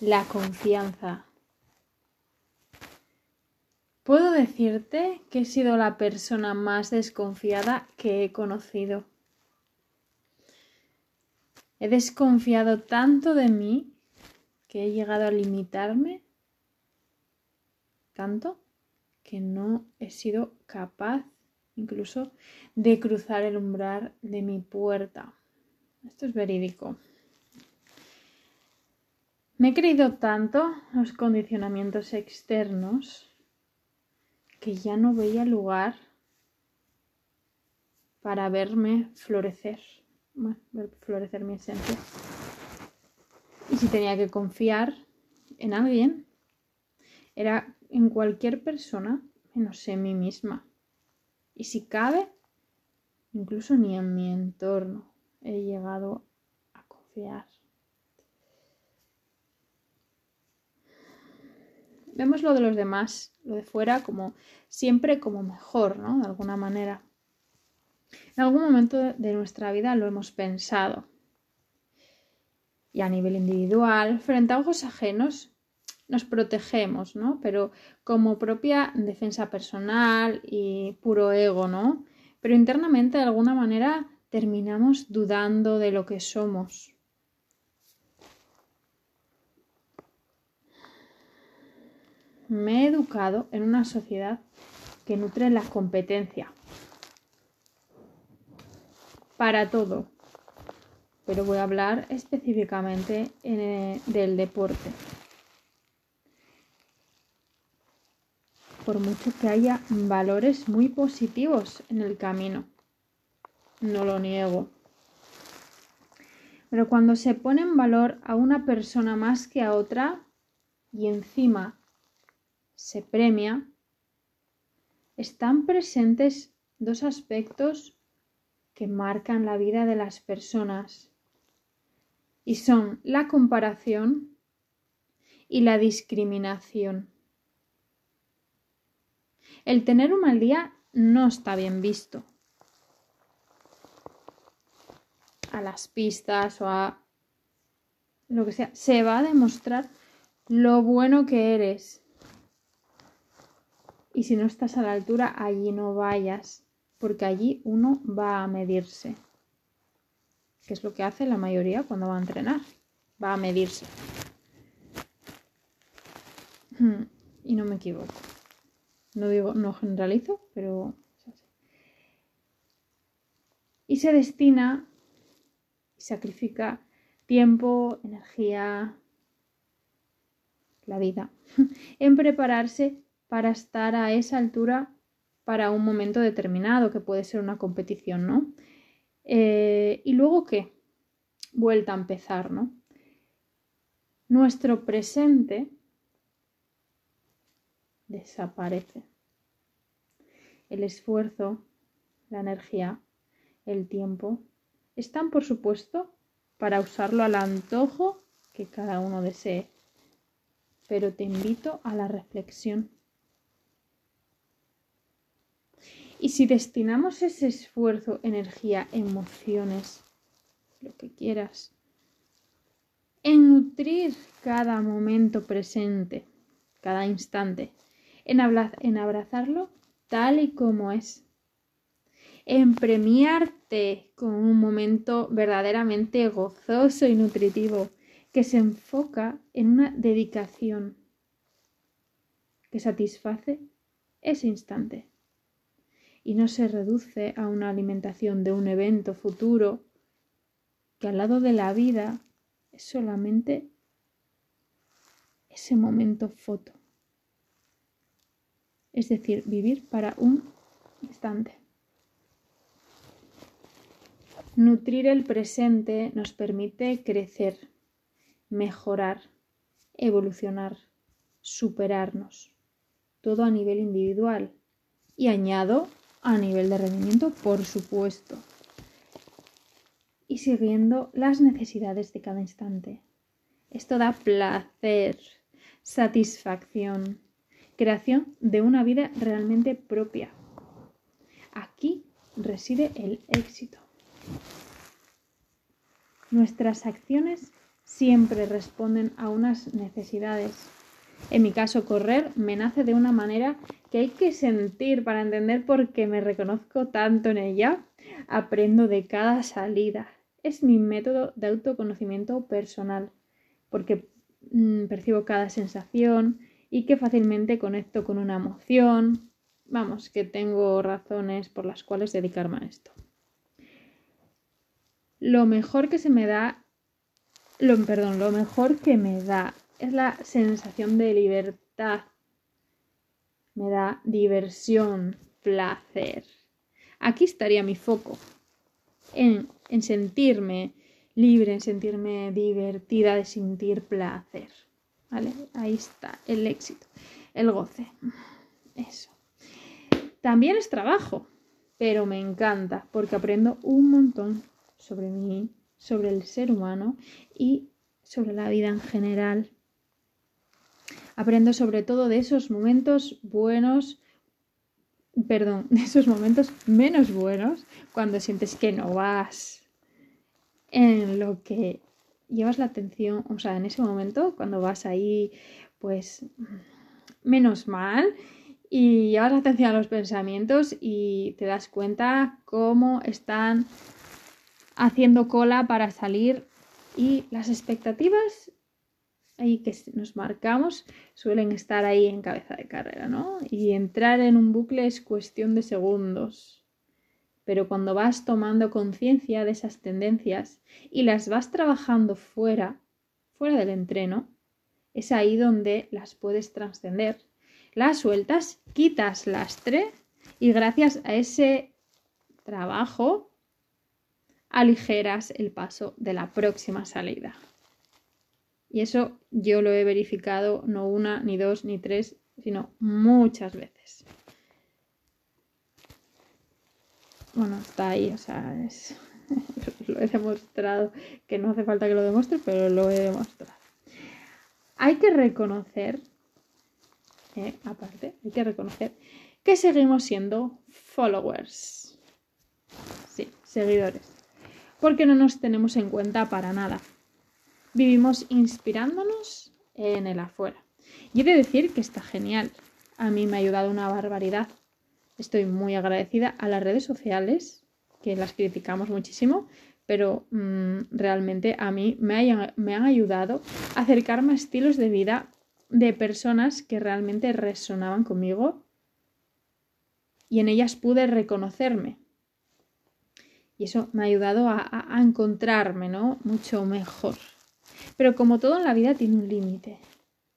la confianza. Puedo decirte que he sido la persona más desconfiada que he conocido. He desconfiado tanto de mí que he llegado a limitarme tanto que no he sido capaz incluso de cruzar el umbral de mi puerta. Esto es verídico. Me he creído tanto los condicionamientos externos que ya no veía lugar para verme florecer, ver florecer mi esencia. Y si tenía que confiar en alguien, era en cualquier persona menos en mí misma. Y si cabe, incluso ni en mi entorno he llegado a confiar. Vemos lo de los demás, lo de fuera, como siempre como mejor, ¿no? De alguna manera. En algún momento de nuestra vida lo hemos pensado. Y a nivel individual, frente a ojos ajenos, nos protegemos, ¿no? Pero como propia defensa personal y puro ego, ¿no? Pero internamente de alguna manera terminamos dudando de lo que somos. Me he educado en una sociedad que nutre la competencia para todo, pero voy a hablar específicamente eh, del deporte. por mucho que haya valores muy positivos en el camino. No lo niego. Pero cuando se pone en valor a una persona más que a otra y encima se premia, están presentes dos aspectos que marcan la vida de las personas y son la comparación y la discriminación. El tener un mal día no está bien visto. A las pistas o a lo que sea, se va a demostrar lo bueno que eres. Y si no estás a la altura, allí no vayas, porque allí uno va a medirse. Que es lo que hace la mayoría cuando va a entrenar. Va a medirse. Hmm, y no me equivoco. No digo, no generalizo, pero Y se destina y sacrifica tiempo, energía, la vida, en prepararse para estar a esa altura para un momento determinado, que puede ser una competición, ¿no? Eh, y luego qué? Vuelta a empezar, ¿no? Nuestro presente desaparece. El esfuerzo, la energía, el tiempo están, por supuesto, para usarlo al antojo que cada uno desee. Pero te invito a la reflexión. Y si destinamos ese esfuerzo, energía, emociones, lo que quieras, en nutrir cada momento presente, cada instante, en, abrazarlo tal y como es, en premiarte con un momento verdaderamente gozoso y nutritivo que se enfoca en una dedicación que satisface ese instante y no se reduce a una alimentación de un evento futuro que al lado de la vida es solamente ese momento foto es decir, vivir para un instante. Nutrir el presente nos permite crecer, mejorar, evolucionar, superarnos, todo a nivel individual y añado a nivel de rendimiento, por supuesto, y siguiendo las necesidades de cada instante. Esto da placer, satisfacción, creación de una vida realmente propia. Aquí reside el éxito. Nuestras acciones siempre responden a unas necesidades. En mi caso, correr me nace de una manera que hay que sentir para entender por qué me reconozco tanto en ella. Aprendo de cada salida. Es mi método de autoconocimiento personal, porque mm, percibo cada sensación y que fácilmente conecto con una emoción. Vamos, que tengo razones por las cuales dedicarme a esto. Lo mejor que se me da, lo, perdón, lo mejor que me da es la sensación de libertad me da diversión, placer. Aquí estaría mi foco, en, sentirme libre, en sentirme divertida, de sentir placer. ¿Vale? Ahí está el éxito, el goce. Eso. También es trabajo, pero me encanta porque aprendo un montón sobre mí, sobre el ser humano y sobre la vida en general. Aprendo sobre todo de esos momentos buenos, perdón, de esos momentos menos buenos, cuando sientes que no vas en lo que llevas la atención, o sea, en ese momento, cuando vas ahí, pues, menos mal y llevas la atención a los pensamientos y te das cuenta cómo están haciendo cola para salir y las expectativas ahí que nos marcamos suelen estar ahí en cabeza de carrera, ¿no? Y entrar en un bucle es cuestión de segundos. Pero cuando vas tomando conciencia de esas tendencias y las vas trabajando fuera, fuera del entreno, es ahí donde las puedes trascender. Las sueltas, quitas lastre y gracias a ese trabajo aligeras el paso de la próxima salida. Y eso yo lo he verificado no una, ni dos, ni tres, sino muchas veces. Bueno, está ahí, o sea, lo he demostrado, que no hace falta que lo demuestre, pero lo he demostrado. Hay que reconocer, eh, aparte, hay que reconocer que seguimos siendo followers. Sí, seguidores. Porque no nos tenemos en cuenta para nada vivimos inspirándonos en el afuera. Y he de decir que está genial. A mí me ha ayudado una barbaridad. Estoy muy agradecida a las redes sociales, que las criticamos muchísimo, pero mm, realmente a mí me, me han ayudado a acercarme a estilos de vida de personas que realmente resonaban conmigo y en ellas pude reconocerme. Y eso me ha ayudado a, a encontrarme, ¿no? Mucho mejor. Pero como todo en la vida tiene un límite.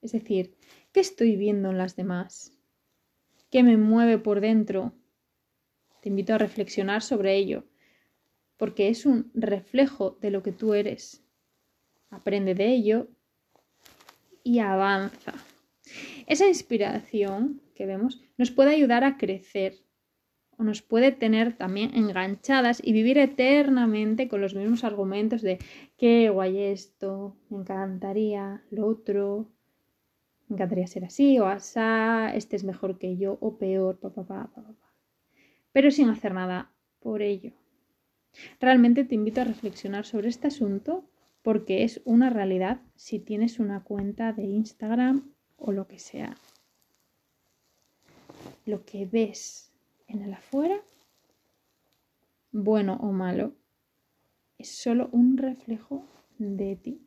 Es decir, ¿qué estoy viendo en las demás? ¿Qué me mueve por dentro? Te invito a reflexionar sobre ello, porque es un reflejo de lo que tú eres. Aprende de ello y avanza. Esa inspiración que vemos nos puede ayudar a crecer nos puede tener también enganchadas y vivir eternamente con los mismos argumentos de qué guay esto, me encantaría lo otro, me encantaría ser así o asá, este es mejor que yo o peor, pa, pa, pa, pero sin hacer nada por ello. Realmente te invito a reflexionar sobre este asunto porque es una realidad si tienes una cuenta de Instagram o lo que sea. Lo que ves en el afuera, bueno o malo, es solo un reflejo de ti.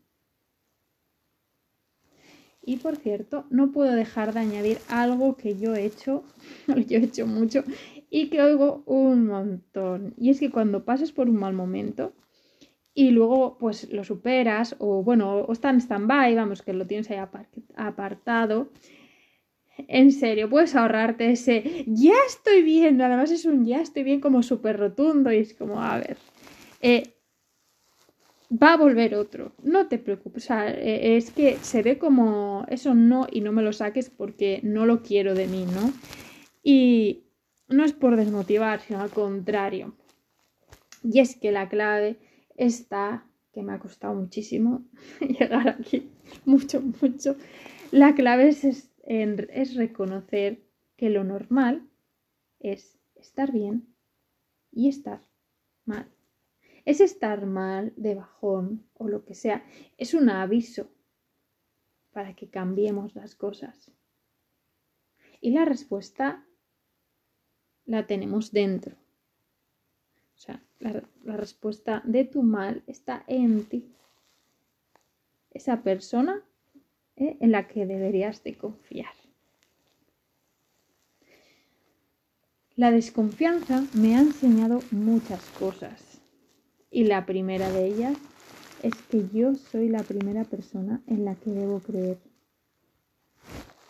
Y por cierto, no puedo dejar de añadir algo que yo he hecho, yo he hecho mucho y que oigo un montón. Y es que cuando pasas por un mal momento y luego pues lo superas o bueno, o está en stand-by, vamos, que lo tienes ahí apartado, en serio, puedes ahorrarte ese ya estoy bien. Además es un ya estoy bien como súper rotundo y es como, a ver, eh, va a volver otro. No te preocupes. O sea, eh, es que se ve como eso no y no me lo saques porque no lo quiero de mí, ¿no? Y no es por desmotivar, sino al contrario. Y es que la clave está, que me ha costado muchísimo llegar aquí, mucho, mucho. La clave es es reconocer que lo normal es estar bien y estar mal. es estar mal, de bajón o lo que sea, es un aviso para que cambiemos las cosas. Y la respuesta la tenemos dentro. O sea, la, respuesta de tu mal está en ti. Esa persona ¿eh? en la que deberías de confiar. La desconfianza me ha enseñado muchas cosas y la primera de ellas es que yo soy la primera persona en la que debo creer.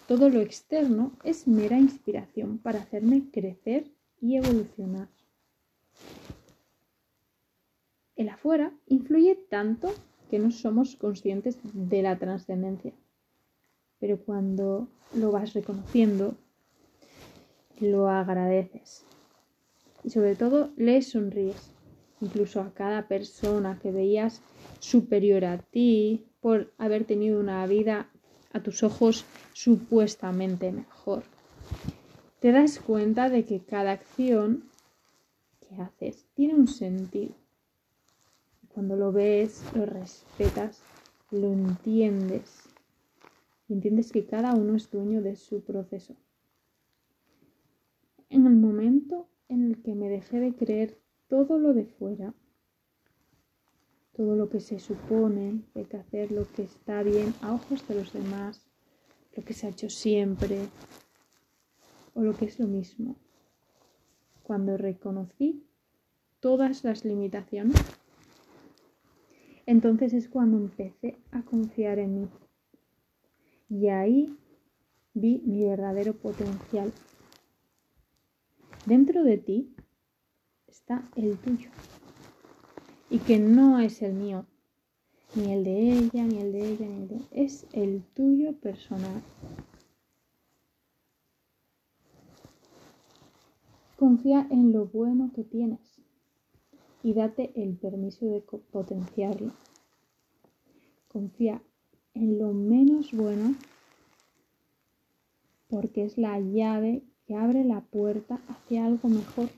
Todo lo externo es mera inspiración para hacerme crecer y evolucionar. El afuera influye tanto que no somos conscientes de la trascendencia. Pero cuando lo vas reconociendo, lo agradeces. Y sobre todo le sonríes, incluso a cada persona que veías superior a ti por haber tenido una vida a tus ojos supuestamente mejor. Te das cuenta de que cada acción que haces tiene un sentido. cuando lo ves, lo respetas, lo entiendes. Entiendes que cada uno es dueño de su proceso. En el momento en el que me dejé de creer todo lo de fuera, todo lo que se supone de que hacer lo que está bien a ojos de los demás, lo que se ha hecho siempre o lo que es lo mismo. Cuando reconocí todas las limitaciones, entonces es cuando empecé a confiar en mí. Y ahí vi mi verdadero potencial Dentro de ti está el tuyo. Y que no es el mío, ni el de ella, ni el de ella, ni el de... Es el tuyo personal. Confía en lo bueno que tienes y date el permiso de potenciarlo. Confía en lo menos bueno porque es la llave abre la puerta hacia algo mejor.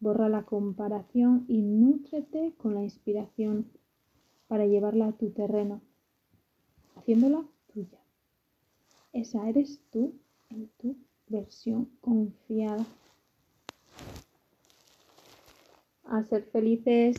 Borra la comparación y nútrete con la inspiración para llevarla a tu terreno, haciéndola tuya. Esa eres tú en tu versión confiada. A ser felices.